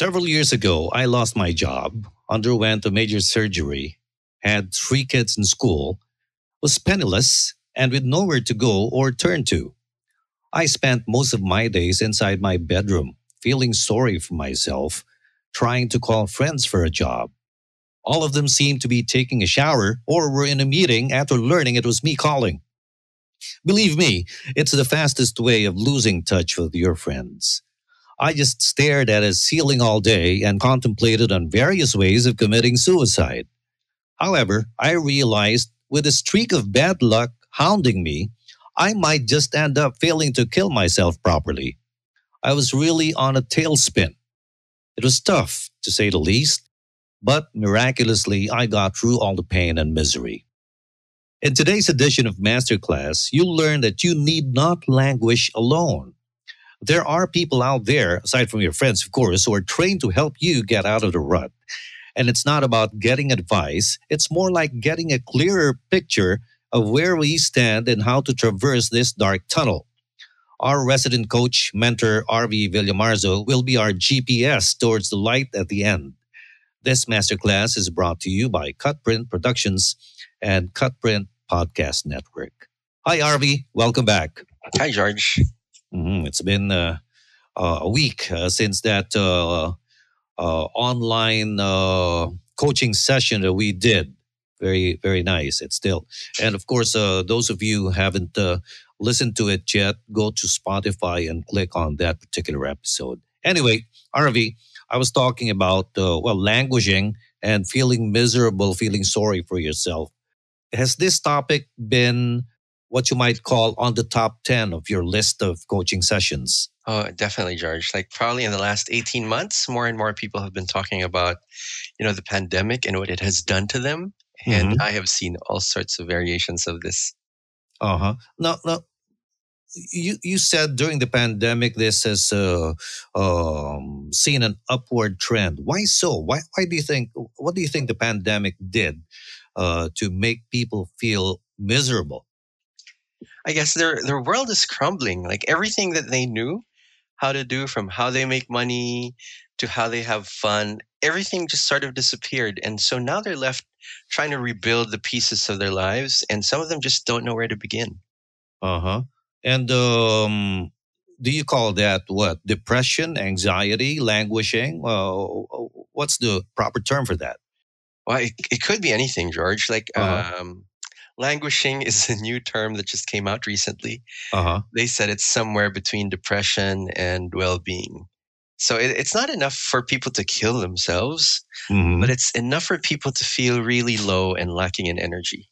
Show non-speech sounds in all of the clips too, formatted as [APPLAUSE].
Several years ago, I lost my job, underwent a major surgery, had three kids in school, was penniless, and with nowhere to go or turn to. I spent most of my days inside my bedroom, feeling sorry for myself, trying to call friends for a job. All of them seemed to be taking a shower or were in a meeting after learning it was me calling. Believe me, it's the fastest way of losing touch with your friends. I just stared at a ceiling all day and contemplated on various ways of committing suicide. However, I realized with a streak of bad luck hounding me, I might just end up failing to kill myself properly. I was really on a tailspin. It was tough, to say the least, but miraculously, I got through all the pain and misery. In today's edition of Masterclass, you'll learn that you need not languish alone. There are people out there, aside from your friends, of course, who are trained to help you get out of the rut. And it's not about getting advice, it's more like getting a clearer picture of where we stand and how to traverse this dark tunnel. Our resident coach, mentor RV Villamarzo, will be our GPS towards the light at the end. This masterclass is brought to you by Cutprint Productions and Cutprint Podcast Network. Hi, RV. Welcome back. Hi, George. Mm-hmm. It's been uh, uh, a week uh, since that uh, online coaching session that we did. Very, very nice. It's still, and of course, those of you who haven't listened to it yet, go to Spotify and click on that particular episode. Anyway, RV, I was talking about well, languishing and feeling miserable, feeling sorry for yourself has this topic been what you might call on the top 10 of your list of coaching sessions? Oh, definitely, George. Like probably in the last 18 months, more and more people have been talking about, you know, the pandemic and what it has done to them. And mm-hmm. I have seen all sorts of variations of this. Uh-huh. Now, now you you said during the pandemic this has uh, um, seen an upward trend. Why so? Why why do you think? What do you think the pandemic did uh, to make people feel miserable. I guess their their world is crumbling. Like everything that they knew how to do, from how they make money to how they have fun, everything just sort of disappeared. And so now they're left trying to rebuild the pieces of their lives, and some of them just don't know where to begin. Uh huh. And um, do you call that what? Depression, anxiety, languishing? Uh, what's the proper term for that? Well, it, it could be anything, George. Like, uh-huh. um, languishing is a new term that just came out recently. Uh-huh. They said it's somewhere between depression and well being. So it, it's not enough for people to kill themselves, mm-hmm. but it's enough for people to feel really low and lacking in energy.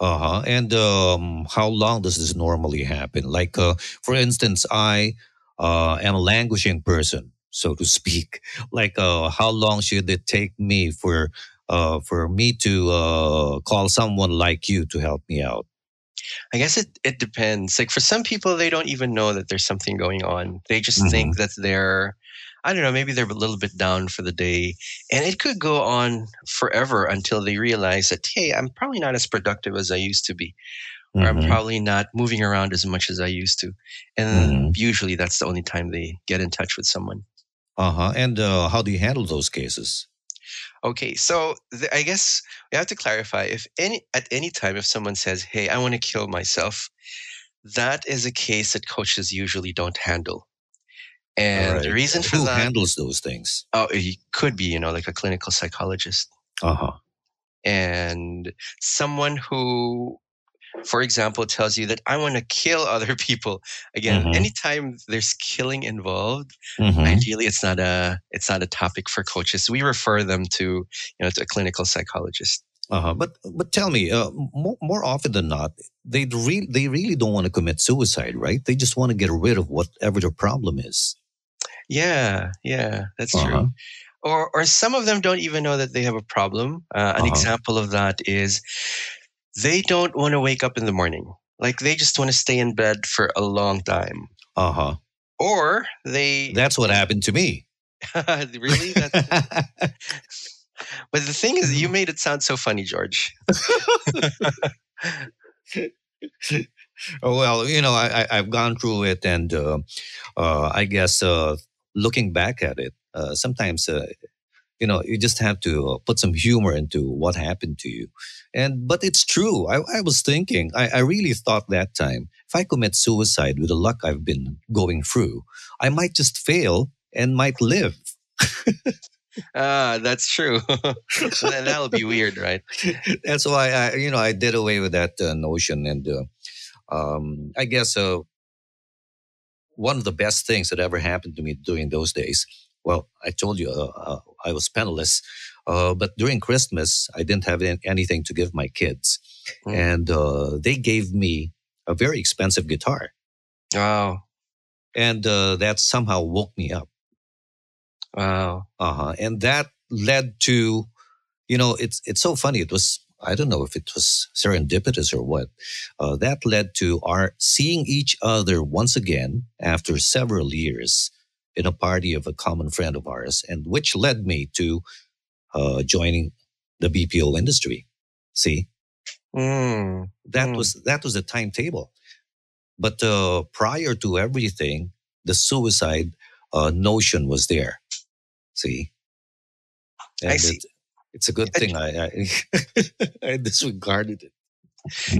Uh huh. And um, how long does this normally happen? Like, uh, for instance, I uh, am a languishing person, so to speak. [LAUGHS] Like, uh, how long should it take me for uh, for me to uh, call someone like you to help me out? I guess it, it depends. Like for some people, they don't even know that there's something going on. They just mm-hmm. think that they're, I don't know, maybe they're a little bit down for the day. And it could go on forever until they realize that, hey, I'm probably not as productive as I used to be. Or mm-hmm. I'm probably not moving around as much as I used to. And mm-hmm. usually that's the only time they get in touch with someone. Uh huh. And uh, how do you handle those cases? Okay, so the, I guess we have to clarify if any at any time if someone says, "Hey, I want to kill myself," that is a case that coaches usually don't handle. And right. the reason for Who that handles those things? Oh, it could be you know like a clinical psychologist. Uh huh. And someone who for example, tells you that I want to kill other [LAUGHS] people. Again, mm-hmm. anytime there's killing involved, mm-hmm. ideally it's not a it's not a topic for coaches. We refer them to you know to a clinical psychologist. Uh-huh. But but tell me, uh, more, more often than not, they really they really don't want to commit suicide, right? They just want to get rid of whatever their problem is. Yeah, yeah, that's uh-huh. true. Or or some of them don't even know that they have a problem. Uh, an uh-huh. example of that is they don't want to wake up in the morning. Like they just want to stay in bed for a long time. Uh huh. Or they. That's what happened to me. [LAUGHS] really? [LAUGHS] but the thing is, you made it sound so funny, George. oh, [LAUGHS] well, you know, I, I, have gone through it, and uh, uh, I guess uh, looking back at it, Uh, sometimes, uh, you know, you just have to uh, put some humor into what happened to you. And but it's true. I, I was thinking. I, I really thought that time if I commit suicide with the luck I've been going through, I might just fail and might live. Ah, that's true. [LAUGHS] that, that'll be weird, right? That's why I, you know, I did away with that uh, notion, and uh, um, I guess uh, one of the best things that ever happened to me during those days. Well, I told you uh, uh, I was penniless, uh, but during Christmas I didn't have any- anything to give my kids, Mm. and uh, they gave me a very expensive guitar, Wow. and uh, that somehow woke me up. Wow. Uh-huh. And that led to, you know, it's it's so funny. It was I don't know if it was serendipitous or what. Uh, that led to our seeing each other once again after several years in a party of a common friend of ours, and which led me to uh, joining the BPO industry. See, Mm. that Mm. was that was the timetable. But uh, prior to everything, the suicide uh, notion was there. See, I see. It, it's a good I- thing I I, [LAUGHS] I disregarded it.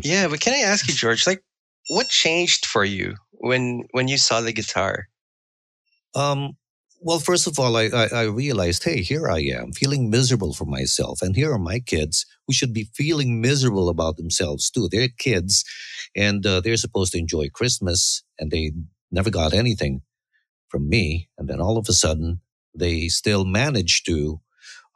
Yeah, but can I ask you, George, like, what changed for you when when you saw the guitar? Um, well, first of all, I, I, I realized, hey, here I am feeling miserable for myself, and here are my kids who should be feeling miserable about themselves too. They're kids, and uh, they're supposed to enjoy Christmas, and they never got anything from me. And then all of a sudden, they still managed to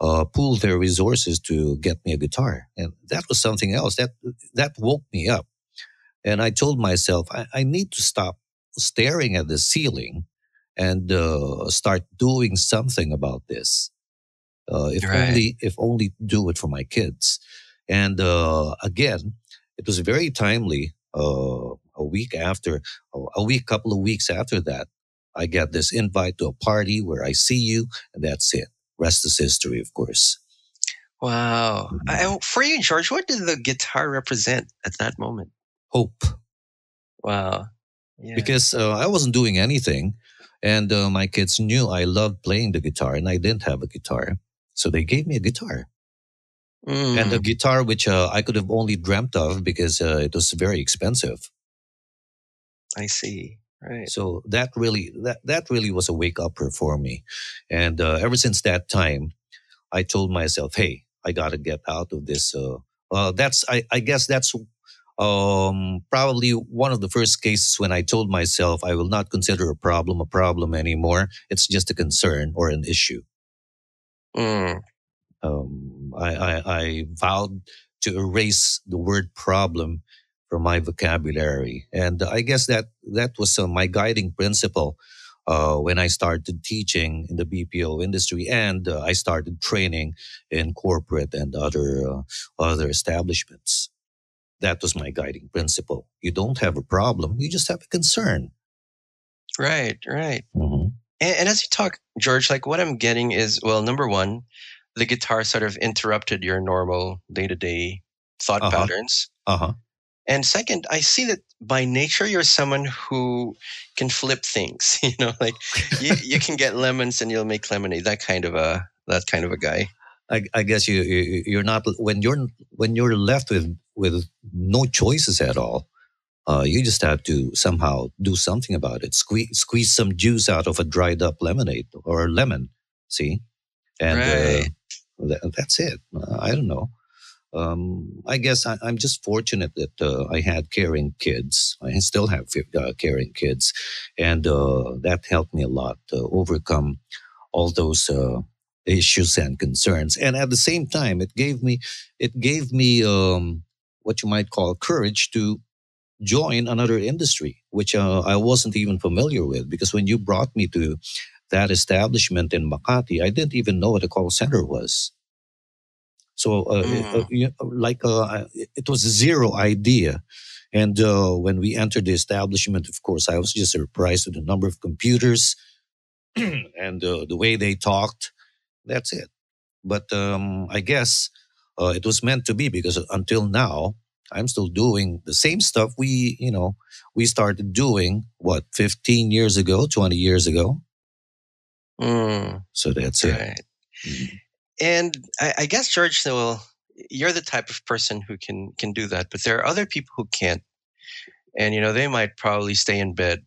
uh, pool their resources to get me a guitar, and that was something else. That that woke me up, and I told myself, I, I need to stop staring at the ceiling and uh, start doing something about this. Uh, if Right. only, if only do it for my kids. And uh, again, it was very timely. Uh, a week after, a week, couple of weeks after that, I get this invite to a party where I see you, and that's it. Rest is history, of course. Wow. Mhm. I, for you, George, what did the guitar represent at that moment? Hope, Wow. Yeah. because uh, I wasn't doing anything, and uh, my kids knew I loved playing the guitar, and I didn't have a guitar, so they gave me a guitar. and a Mm. guitar which uh, I could have only dreamt of because uh, it was very expensive. I see. Right. So that really that that really was a wake upper for me, and uh, ever since that time, I told myself, "Hey, I got to get out of this." Uh, uh, that's I, I guess that's um, probably one of the first cases when I told myself I will not consider a problem a problem anymore. It's just a concern or an issue. Mm. um, I, I, I vowed to erase the word problem from my vocabulary. And I guess that that was uh, my guiding principle uh, when I started teaching in the BPO industry and uh, I started training in corporate and other, uh, other establishments. That was my guiding principle. You don't have a problem, you just have a concern. Right. Right. Mhm. And, and as you talk, George, like what I'm getting is, well, number one, the guitar sort of interrupted your normal day to day thought Uh-huh. patterns. Uh-huh. And second, I see that by nature you're someone who can flip things. [LAUGHS] You know, like you, you can get lemons and you'll make lemonade. That kind of a that kind of a guy. I, I guess you, you you're not when you're when you're left with with no choices at all. Uh, you just have to somehow do something about it. Squeeze squeeze some juice out of a dried up lemonade or a lemon. See, and Right. uh, tha- that's it. Uh, I don't know. Um, I guess I, I'm just fortunate that uh, I had caring kids. I still have uh, caring kids, and uh, that helped me a lot to overcome all those uh, issues and concerns. And at the same time, it gave me it gave me um, what you might call courage to join another industry, which uh, I wasn't even familiar with. Because when you brought me to that establishment in Makati, I didn't even know what a call center was. So, uh, it- uh, Mm. you like, uh, it was zero idea. And uh, when we entered the establishment, of course, I was just surprised with the number of computers [CLEARS THROAT] and uh, the way they talked. That's it. But um, I guess uh, it was meant to be because until now, I'm still doing the same stuff we, you know, we started doing what 15 years ago, 20 years ago. Mm. So that's right. it. Mm-hmm. And I, I guess George, well, you're the type of person who can can do that, but there are other people who can't. And you know, they might probably stay in bed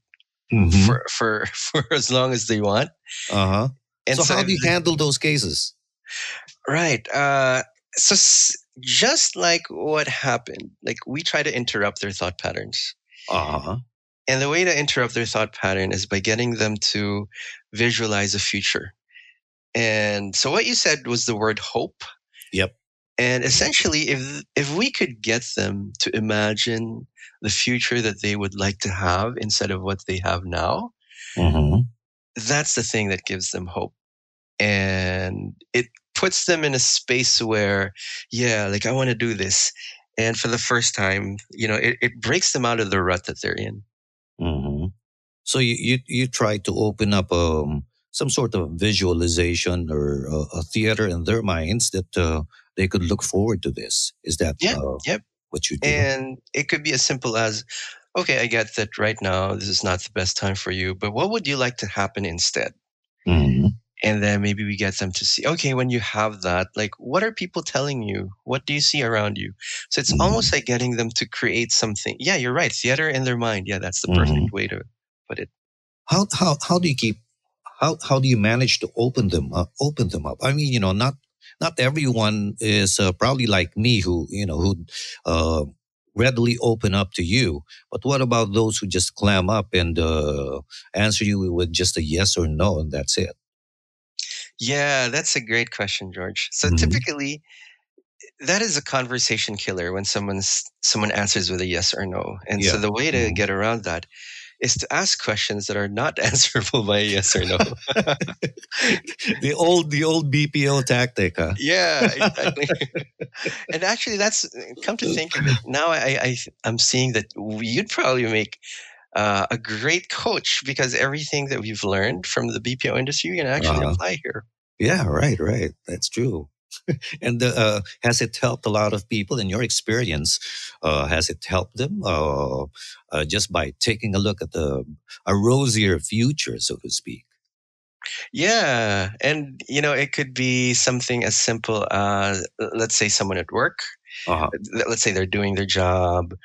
mm-hmm. for for [LAUGHS] for as long as they want. Uh huh. And so, so, how do you handle those cases? Right. Uh, so just like what happened, like we try to interrupt their thought patterns. Uh huh. And the way to interrupt their thought pattern is by getting them to visualize a future. And so what you said was the word hope. Yep. And essentially if if we could get them to imagine the future that they would like to have instead of what they have now, mm-hmm. That's the thing that gives them hope. And it puts them in a space where, yeah, like I want to do this. And for the first time, you know, it, it breaks them out of the rut that they're in. Mm-hmm. So you, you, you try to open up um, some sort of visualization or a, a theater in their minds that uh, they could look forward to this. Is that yeah, uh, yep. what you do? And it could be as simple as, okay, I get that right now this is not the best time for you, but what would you like to happen instead? Mm-hmm. And then maybe we get them to see, okay, when you have that, like, what are people telling you? What do you see around you? So it's mm-hmm. almost like getting them to create something. Yeah, you're right. Theater in their mind. Yeah, that's the perfect mm-hmm. way to put it. How, how, how do you keep how how do you manage to open them uh, open them up? I mean, you know, not not everyone is uh, probably like me who you know who uh, readily open up to you. But what about those who just clam up and uh, answer you with just a yes or no, and that's it? Yeah, that's a great question, George. So mm-hmm. typically, that is a conversation killer when someone's someone answers with a yes or no. And yeah. so the way to mm-hmm. get around that is to ask questions that are not [LAUGHS] answerable by yes or no. [LAUGHS] the old the old BPO tactic, huh? Yeah, exactly. and actually, that's come to think of it. Now, I, I I'm seeing that you'd probably make uh, a great coach because everything that we've learned from the BPO industry you can actually uh-huh. apply here. Yeah, right, right. That's true. [LAUGHS] and uh, has it helped a lot of people in your experience? Uh, has it helped them uh, uh, just by taking a look at the a rosier future, so to speak? Yeah, and you know, it could be something as simple as let's say someone at work. Uh-huh. Let's say they're doing their job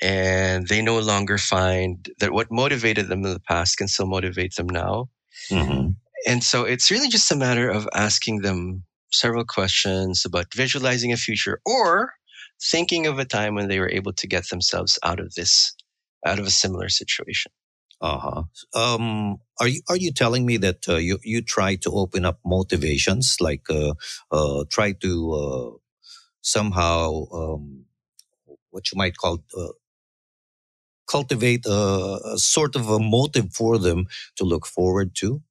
and they no longer find that what motivated them in the past can still motivate them now. Mm-hmm. And so it's really just a matter of asking them several questions about visualizing a future or thinking of a time when they were able to get themselves out of this, out of a similar situation. Uh huh. Um, are you are you telling me that uh, you you try to open up motivations, like uh, uh, try to uh, somehow um, what you might call uh, cultivate a, a, sort of a motive for them to look forward to?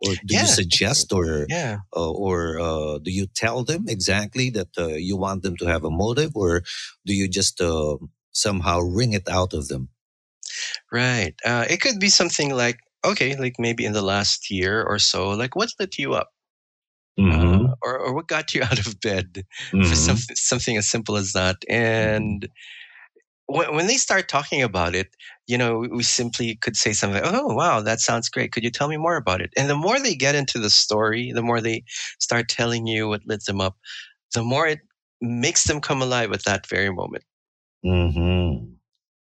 Or do yeah. you suggest or yeah. uh, or uh, do you tell them exactly that uh, you want them to have a motive or do you just uh, somehow wring it out of them right uh, it could be something like okay like maybe in the last year or so like what lit you up mm-hmm. Uh, or, or what got you [LAUGHS] out of bed [LAUGHS] mm-hmm. for something, something as simple as that and when, when they start talking about it, you know, we simply could say something, oh, wow, that sounds great. Could you tell me more about it? And the more they get into the story, the more they start telling you what lit them up, the more it makes them come alive at that very moment. Mm-hmm.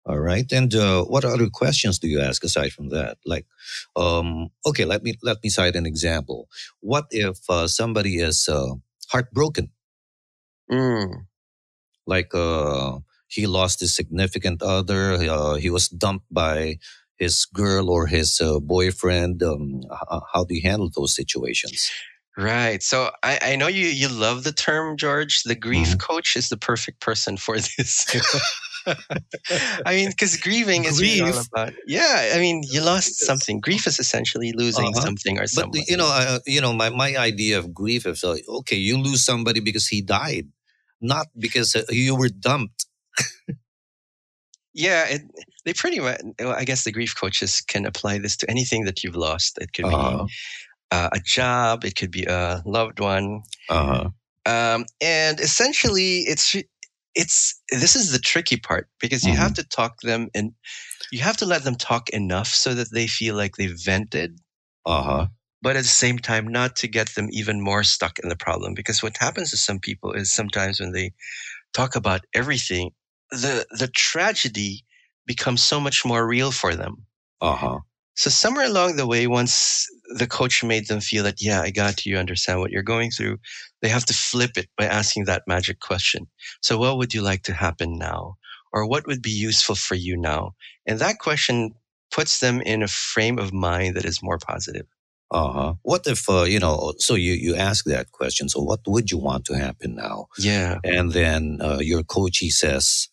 All right. And uh, what other questions do you ask aside from that? Like, um, okay, let me let me cite an example. What if uh, somebody is uh, heartbroken? Mm. Like, uh, he lost his significant other. Uh, he was dumped by his girl or his uh, boyfriend. Um, how do you handle those situations? Right. So I, I know you you love the term, George. The grief mm-hmm. coach is the perfect person for [LAUGHS] this. [LAUGHS] I mean, because grieving is Grief. really all about. Yeah, I mean, you lost something. Grief is essentially losing uh-huh. something or something. But you know, uh, you know, my, my idea of grief is like, okay, you lose somebody because he died, not because uh, you were dumped yeah, it, they pretty much. I guess the grief coaches can apply this to anything that you've lost. It could uh-huh. be uh, a job. It could be a loved one. Uh-huh. Um, and essentially, it's it's this is the tricky part because you mm-hmm. have to talk them and you have to let them talk enough so that they feel like they've vented. Uh huh. but at the same time, not to get them even more stuck in the problem. Because what happens to some people is sometimes when they talk about everything, the the tragedy becomes so much more real for them. Uh huh. So somewhere along the way, once the coach made them feel that, yeah, I got you, understand what you're going through, they have to flip it by asking that magic question. So what would you like to happen now? Or what would be useful for you now? And that question puts them in a frame of mind that is more positive. Uh huh. What if uh, you know? So you you ask that question. So what would you want to happen now? Yeah. And then uh, your coach he says,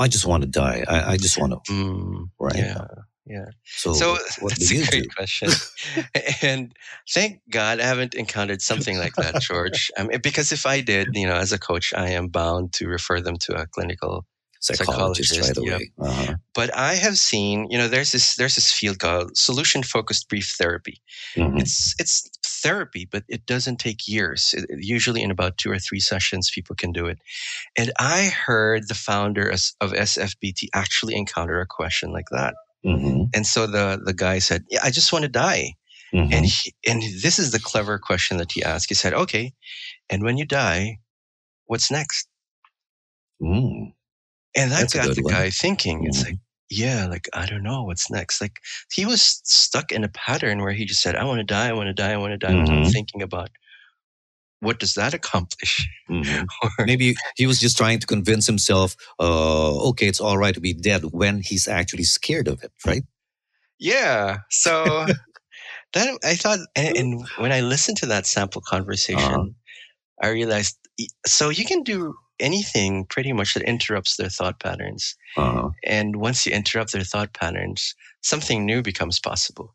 "I just want to die. I, I just want to." Mm, right. Yeah. Yeah. So, So [LAUGHS] that's a great do? question. [LAUGHS] and thank God I haven't encountered something like that, [LAUGHS] George. Um, because if I did, you know, as a coach, I am bound to refer them to a clinical Psychologist psychologist. right Yep. Uh-huh. But I have seen, you know, there's this there's this field called solution focused brief therapy. Mhm. It's it's therapy, but it doesn't take years. It- usually in about two or three sessions, people can do it. And I heard the founder of SFBT actually encounter a question like that. Mhm. And so the the guy said, "Yeah, I just want to die." Mhm. And he, and this is the clever question that he asked. He said, "Okay, and when you die, what's next?" Mm. And that That's got the one. guy thinking. It's Mhm. like, yeah, like I don't know what's next. Like he was stuck in a pattern where he just said, "I want to die, I want to die, I want to die," without Mhm. thinking about what does that accomplish. Mhm. [LAUGHS] Or- Maybe he was just trying to convince himself, uh, okay, it's all right to be dead when he's actually scared of it, right? yeah. So [LAUGHS] that I thought, and, and when I listened to that sample conversation, Uh-huh. I realized so you can do anything pretty much that interrupts their thought patterns. Uh-huh. And once you interrupt their thought patterns, something new becomes possible.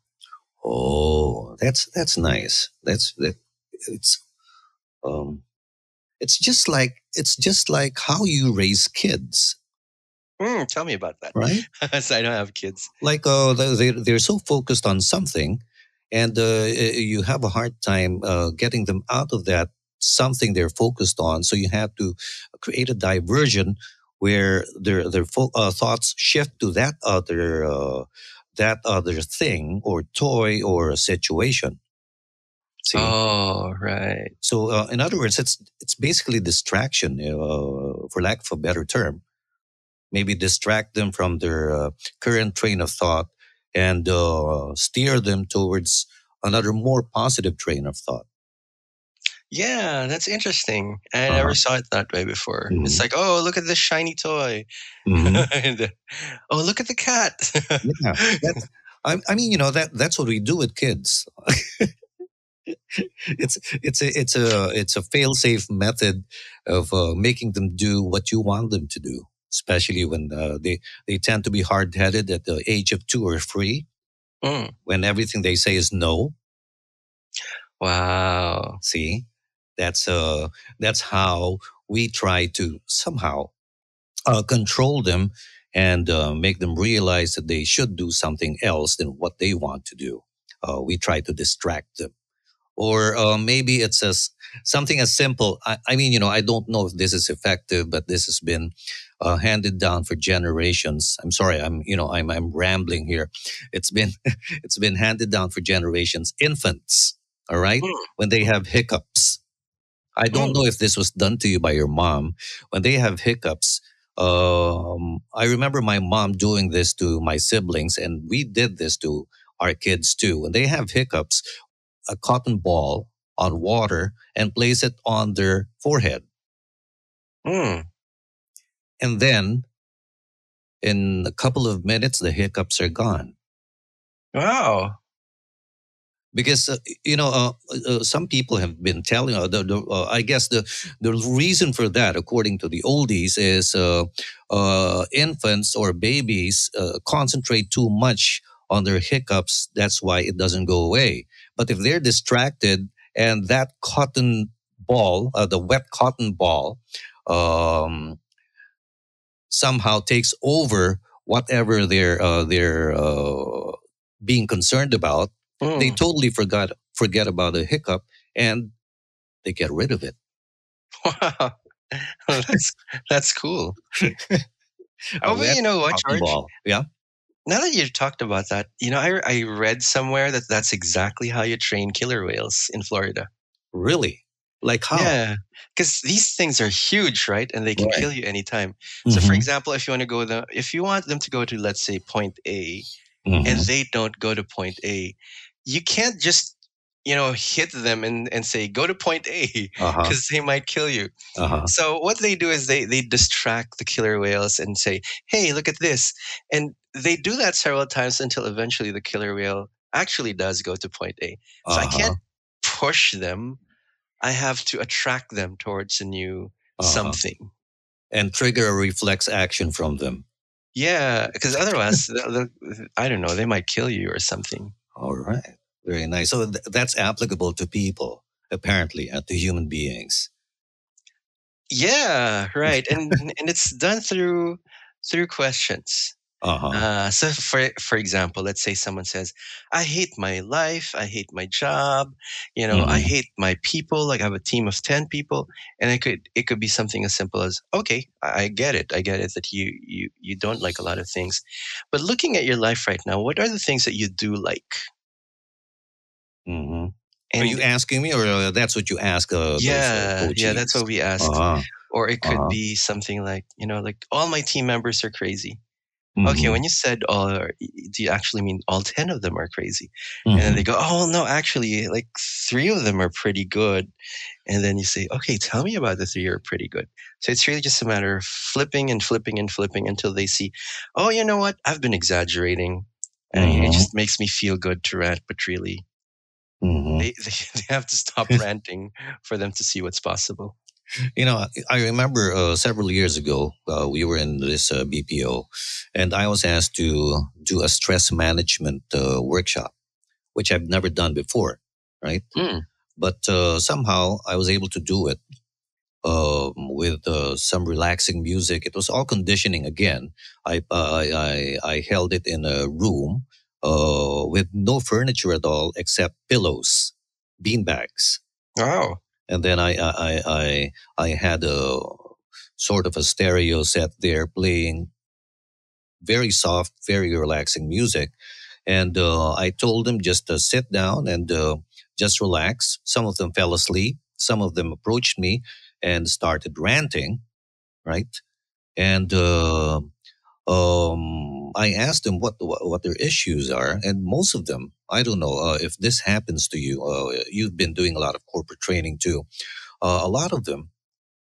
Oh, that's that's nice. That's that. It's um, it's just like it's just like how you raise kids, Hmm, tell me about that. right? [LAUGHS] so I don't have kids. like uh, they they're so focused on something, and uh, you have a hard time uh, getting them out of that something they're focused on. So you have to create a diversion where their their fo- uh, thoughts shift to that other uh, that other thing or toy or a situation. See, Oh, right. so uh, in other words, it's it's basically distraction, uh, for lack of a better term. Maybe distract them from their uh, current train of thought and uh, steer them towards another more positive train of thought. Yeah, that's interesting. I Uh-huh. never saw it that way before. It's Mhm. like, oh, look at this shiny toy. Mhm. [LAUGHS] And, uh, oh, look at the cat. Yeah, that's, I, I mean, you know that that's what we do with kids. [LAUGHS] it's it's a it's a it's a fail safe method of uh, making them do what you want them to do, especially when uh, they they tend to be hard headed at the age of two or three, Mm, when everything they say is no. wow. See, that's uh that's how we try to somehow uh, control them and uh, make them realize that they should do something else than what they want to do. Uh, we try to distract them, or uh, maybe it's as something as simple. I, I mean, you know, I don't know if this is effective, but this has been uh, handed down for generations. I'm sorry, I'm you know I'm I'm rambling here. It's been [LAUGHS] it's been handed down for generations. Infants, all right, Mm. when they have hiccups. I don't know if this was done to you by your mom. When they have hiccups, um, I remember my mom doing this to my siblings, and we did this to our kids too. When they have hiccups, a cotton ball on water and place it on their forehead. Mm, And then in a couple of minutes, the hiccups are gone. wow. Because uh, you know uh, uh, some people have been telling uh, the, the, uh, i guess the the reason for that according to the oldies is uh, uh, infants or babies uh, concentrate too much on their hiccups. That's why it doesn't go away. But if they're distracted and that cotton ball uh, the wet cotton ball um, somehow takes over whatever they're uh, they're uh, being concerned about they Mm, totally forgot forget about the hiccup and they get rid of it. wow. [LAUGHS] that's that's cool. [LAUGHS] Oh, you know what, George? Yeah. now that you talked about that, you know, I, I read somewhere that that's exactly how you train killer whales in Florida. Really? Like how? Yeah, because these things are huge, right? And they can Right. kill you anytime. So, for Mhm, example, if you want to go the, if you want them to go to, let's say, point A, mhm, and they don't go to point A, you can't just, you know, hit them and, and say, go to point A, uh-huh, because they might kill you. uh-huh, So what they do is they they distract the killer whales and say, "Hey, look at this," and they do that several times until eventually the killer whale actually does go to point A. So I uh-huh, can't push them. I have to attract them towards a new uh-huh. something. And trigger a reflex action from them. Yeah, because otherwise, the, the, I don't know, they might kill you or something. All right. Very nice. So th- that's applicable to people, apparently, and to human beings. Yeah, right, [LAUGHS] and and it's done through through questions. Uh-huh. Uh, so for for example, let's say someone says, "I hate my life. I hate my job. You know, I Mhm. hate my people. Like I have a team of ten people, and it could it could be something as simple as, "Okay, I, I get it. I get it that you you you don't like a lot of things, but looking at your life right now, what are the things that you do like?" hmm Are you asking me, or uh, that's what you ask uh, uh, yeah, yeah, that's what we asked. Uh-huh. Or it could Uh-huh. be something like, you know, like all my team members are crazy. Okay, Mhm, when you said all, do you actually mean all 10 of them are crazy? And then mhm. they go, oh, no, actually, like three of them are pretty good. And then you say, okay, tell me about the three are pretty good. So it's really just a matter of flipping and flipping and flipping until they see, oh, you know what? I've been exaggerating. And it Mhm. just makes me feel good to rant, but really, Mhm. they, [LAUGHS] they, they have to stop [LAUGHS] ranting for them to see what's possible. You know, I remember uh, several years ago, uh, we were in this uh, BPO, and I was asked to do a stress management uh, workshop, which I've never done before, right? Mm. But uh, somehow I was able to do it um, with uh, some relaxing music. It was all conditioning again. I uh, I, I I held it in a room uh, with no furniture at all except pillows, bean bags Oh, and then I I I I had a sort of a stereo set there playing very soft, very relaxing music, and uh, I told them just to sit down and uh, just relax. Some of them fell asleep. Some of them approached me and started ranting, right? And uh, um, I asked them what, what what their issues are, and most of them, I don't know uh, if this happens to you. Uh, you've been doing a lot of corporate training too. Uh, a lot of them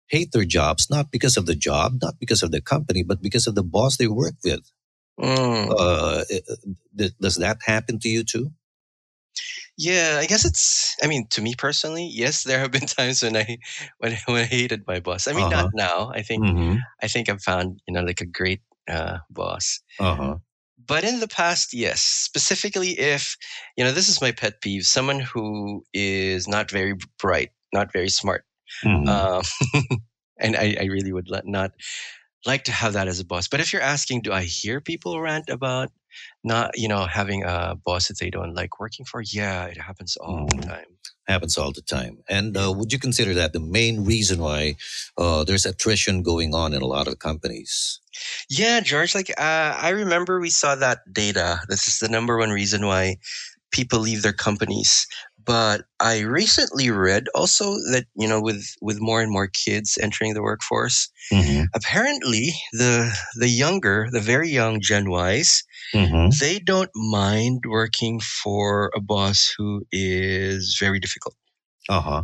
hate their jobs not because of the job, not because of the company, but because of the boss they work with. Mm. Uh, it- th- does that happen to you too? Yeah, I guess it's. I mean, to me personally, yes, there have [LAUGHS] been times when I when when I hated my boss. I mean, Uh-huh. not now. I think Mm-hmm. I think I've found you know like a great uh, boss. Uh huh. But in the past, yes. Specifically, if you know, this is my pet peeve: someone who is not very bright, not very smart, Mm-hmm. um, [LAUGHS] and I, I really would let, not like to have that as a boss. But if you're asking, do I hear people rant about not, you know, having a boss that they don't like working for? Yeah, it happens all the Mhm. time. Happens all the time. And uh, would you consider that the main reason why uh, there's attrition going on in a lot of companies? Yeah, George, like uh, I remember we saw that data. This is the number one reason why people leave their companies. But I recently read also that, you know, with with more and more kids entering the workforce, Mm-hmm. apparently the the younger, the very young Gen Ys, Mm-hmm. they don't mind working for a boss who is very difficult. Uh huh.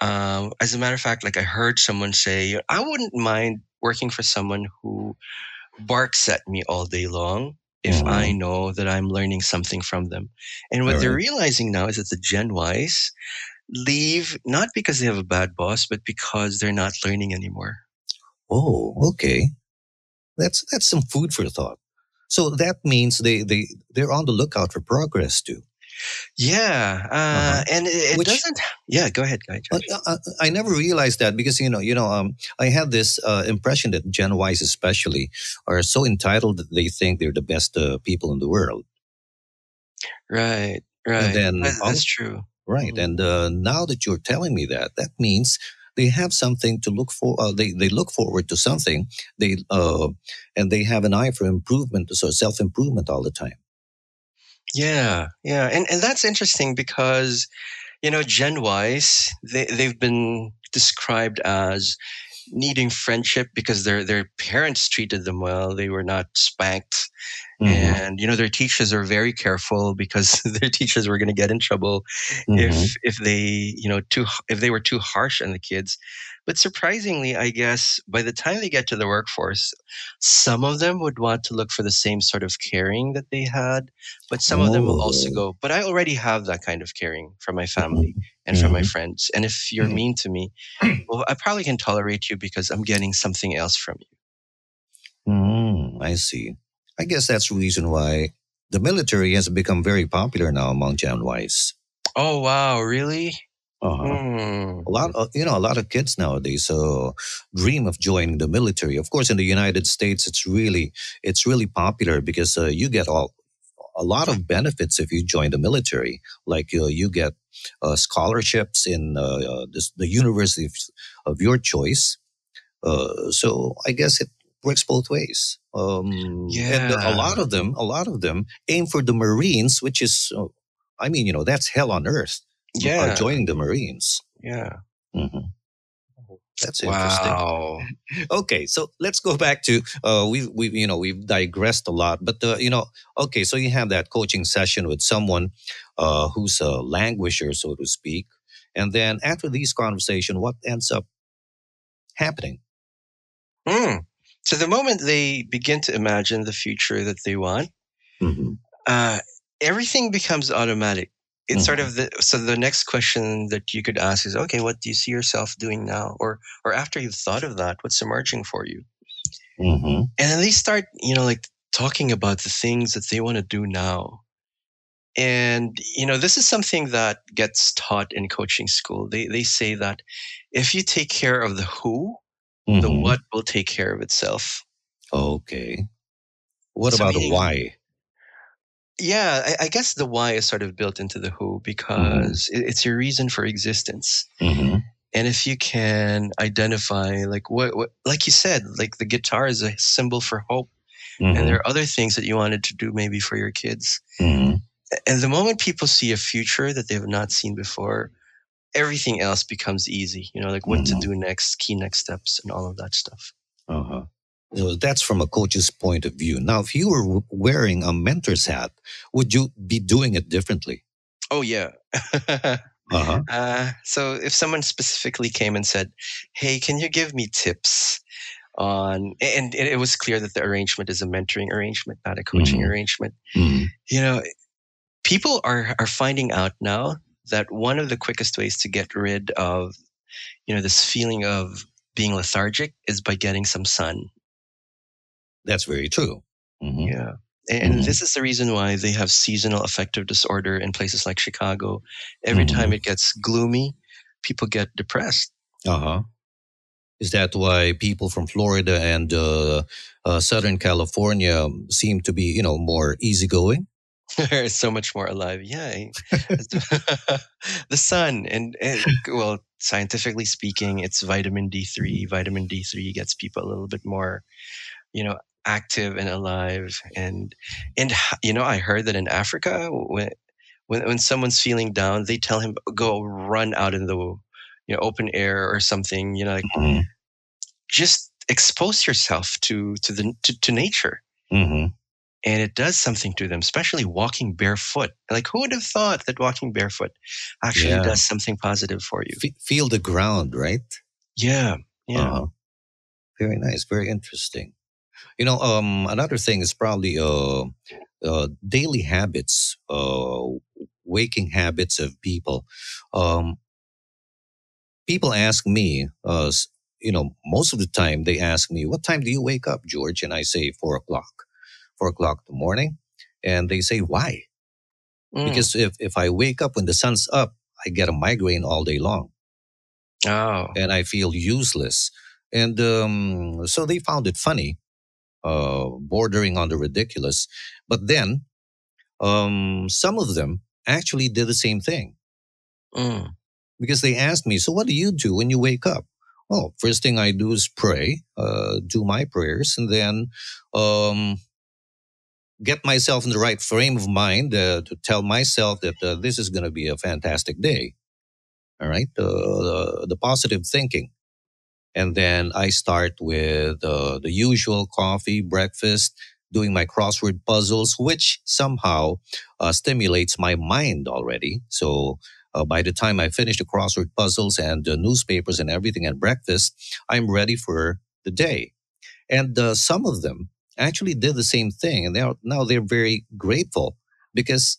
Um, as a matter of fact, like I heard someone say, I wouldn't mind working for someone who barks at me all day long if Mhm. I know that I'm learning something from them. And what they're realizing now is that the Gen Ys leave not because they have a bad boss, but because they're not learning anymore. Oh, okay. That's that's some food for thought. So that means they they they're on the lookout for progress too. Yeah, uh, Uh-huh. and it, it Which- doesn't. Yeah, go ahead, go ahead. I, Josh. I, I never realized that because you know you know um, I had this uh, impression that Gen Ys especially are so entitled that they think they're the best uh, people in the world. Right, right. And then that's true. Right. Mm. And uh, now that you're telling me that, that means they have something to look for. Uh, they they look forward to something. They uh, and they have an eye for improvement, so self improvement all the time. Yeah, yeah, and and that's interesting because you know Gen Ys they they've been described as needing friendship because their their parents treated them well. They were not spanked. Mm-hmm. And you know their teachers are very careful because [LAUGHS] their teachers were going to get in trouble mm-hmm. if if they you know too if they were too harsh on the kids. But surprisingly, I guess by the time they get to the workforce, some of them would want to look for the same sort of caring that they had, but some oh. of them will also oh. go, But I already have that kind of caring from my family mm-hmm. and from my mm-hmm. friends. And if you're mm-hmm. mean to me, well, I probably can tolerate you because I'm getting something else from you. Mm, I see. I guess that's the reason why the military has become very popular now among Gen Ys. Oh, wow. Really? Uh-huh. Mm. A lot, of, you know, a lot of kids nowadays uh, dream of joining the military. Of course, in the United States, it's really, it's really popular because uh, you get all a lot of benefits if you join the military. Like uh, you get uh, scholarships in uh, uh, this, the university of, of your choice. so I guess it works both ways. Um, yeah. And a lot of them, a lot of them aim for the Marines, which is, I mean, you know, that's hell on earth yeah. joining the Marines. Yeah. Mm-hmm. That's interesting. Wow. [LAUGHS] okay, so let's go back to uh, we we you know we've digressed a lot, but uh, you know okay, so you have that coaching session with someone uh, who's a languisher, so to speak, and then after these conversation, what ends up happening? Hmm. So the moment they begin to imagine the future that they want, mm-hmm. uh, everything becomes automatic it's mm-hmm. sort of the so the next question that you could ask is okay what do you see yourself doing now or or after you've thought of that what's emerging for you mm-hmm. and then they start you know like talking about the things that they want to do now and you know this is something that gets taught in coaching school they they say that if you take care of the who mm-hmm. the what will take care of itself okay what so about the why yeah, I, I, guess the why is sort of built into the who mm-hmm. because mm-hmm. it, it's your reason for existence. Mm-hmm. And if you can identify, like what, what, like you said, like the guitar is a symbol for hope, mm-hmm. and there are other things that you wanted to do maybe for your kids. Mm-hmm. And the moment people see a future that they have not seen before, everything else becomes easy. You know, like what to mm-hmm. do next, key next steps, and all of that stuff. Uh huh. So that's from a coach's point of view. Now, if you were wearing a mentor's hat, would you be doing it differently? Oh, yeah. [LAUGHS] uh-huh. uh, so if someone specifically came and said, Hey, can you give me tips on, and it was clear that the arrangement is a mentoring arrangement, not a coaching mm-hmm. arrangement. Mm-hmm. You know, people are, are finding out now that one of the quickest ways to get rid of, you know, this feeling of being lethargic is by getting some sun that's very true. Mm-hmm. Yeah. And mm-hmm. this is the reason why they have seasonal affective disorder in places like Chicago. Every mm-hmm. time it gets gloomy, people get depressed. Uh huh. Is that why people from Florida and uh, uh, Southern California seem to be, you know, more easygoing? [LAUGHS] so much more alive. Yeah. [LAUGHS] [LAUGHS] the sun and, and, well, scientifically speaking, it's vitamin D3. Vitamin D3 gets people a little bit more, you know, active and alive and and you know i heard that in africa when when, when someone's feeling down they tell him go run out in the you know open air or something you know like mm-hmm. just expose yourself to to the to, to nature mm-hmm. And it does something to them especially walking barefoot like who would have thought that walking barefoot actually yeah. does something positive for you F- feel the ground right yeah yeah uh-huh. very nice very interesting you know, um, another thing is probably uh, uh, daily habits, uh, waking habits of people. Um, people ask me, uh, you know, most of the time they ask me, "What time do you wake up, George?" And I say four o'clock, four o'clock in the morning, and they say, "Why?" Mm. Because if if I wake up when the sun's up, I get a migraine all day long. Oh, and I feel useless. And um, so they found it funny uh, bordering on the ridiculous. But then um, some of them actually did the same thing. Mm. because they asked me, so what do you do when you wake up? Well, first thing I do is pray, uh, do my prayers, and then um, get myself in the right frame of mind uh, to tell myself that uh, this is going to be a fantastic day. All right, uh, the positive thinking. And then I start with uh, the usual coffee, breakfast, doing my crossword puzzles, which somehow uh, stimulates my mind already. So uh, by the time I finish the crossword puzzles and the newspapers and everything at breakfast, I'm ready for the day. And some of them actually did the same thing, and they're now they're very grateful because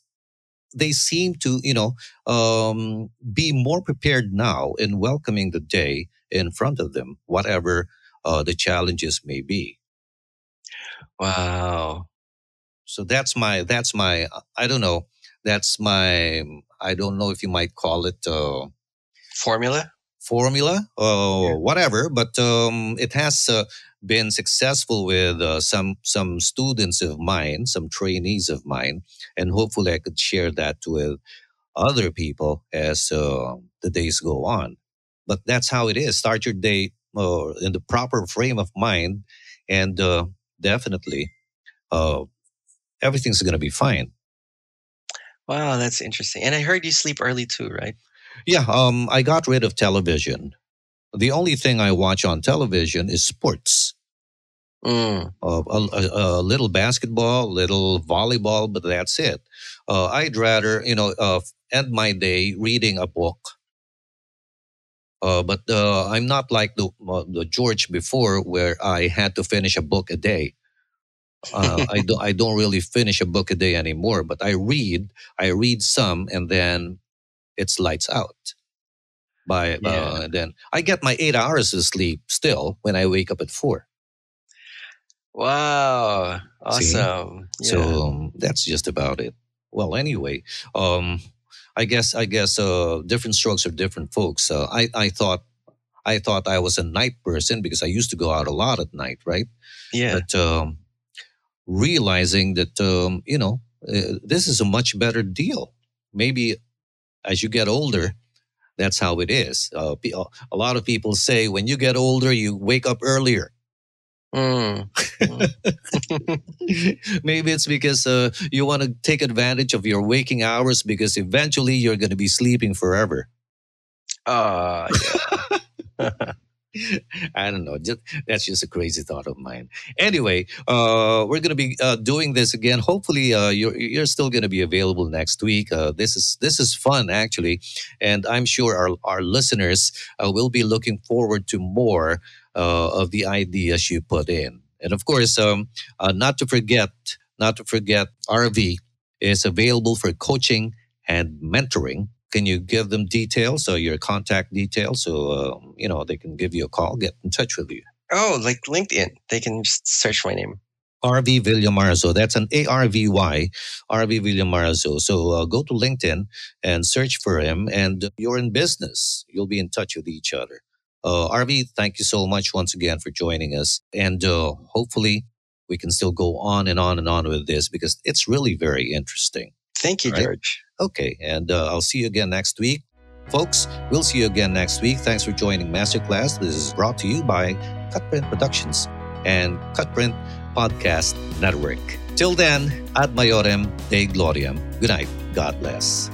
they seem to, you know, um, be more prepared now in welcoming the day in front of them, whatever uh, the challenges may be. Wow. So that's my that's my I don't know that's my I don't know if you might call it uh, formula formula or yeah. whatever, but um, it has uh, been successful with uh, some some students of mine, some trainees of mine, and hopefully I could share that with other people as uh, the days go on. But that's how it is. Start your day uh, in the proper frame of mind, and uh, definitely uh, everything's going to be fine. Wow, that's interesting. And I heard you sleep early too, right? Yeah, um, I got rid of television. The only thing I watch on television is sports. Mm. Uh, a, a, a, little basketball, a little volleyball, but that's it. Uh, I'd rather, you know, uh, end my day reading a book. Uh, but uh, I'm not like the, uh, the George before, where I had to finish a book a day. I [LAUGHS] don't I don't really finish a book a day anymore, but I read. I read some, and then it's lights out. By yeah. then, I get my eight hours of sleep still when I wake up at four. Wow. Awesome. Yeah. So um, that's just about it. Well, anyway, um, I guess I guess uh, different strokes are different folks. Uh, I I thought I thought I was a night person because I used to go out a lot at night, right? Yeah. But um, realizing that um, you know uh, this is a much better deal. Maybe as you get older, that's how it is. Uh, a lot of people say when you get older, you wake up earlier. Mm. [LAUGHS] Maybe it's because uh, you want to take advantage of your waking hours because eventually you're going to be sleeping forever. Uh, yeah. [LAUGHS] [LAUGHS] I don't know. Just, that's just a crazy thought of mine. Anyway, uh, we're going to be uh, doing this again. Hopefully, uh, you're you're still going to be available next week. Uh, this is this is fun actually, and I'm sure our our listeners uh, will be looking forward to more uh, of the ideas you put in. And of course, um, not to forget, not to forget, Arvy is available for coaching and mentoring can you give them details or your contact details so uh, you know they can give you a call, get in touch with you? Oh, like LinkedIn. They can just search my name. Arvy Villamarzo. That's an A R V Y, Arvy Villamarzo. So uh, go to LinkedIn and search for him, and you're in business. You'll be in touch with each other. Uh, Arvy, thank you so much once again for joining us. And uh, hopefully, we can still go on and on and on with this because it's really very interesting. Thank you, right? George. Okay, and uh, I'll see you again next week. Folks, we'll see you again next week. Thanks for joining Masterclass. This is brought to you by Cutprint Productions and Cutprint Podcast Network. Till then, ad maiorem de gloriam. Good night. God bless.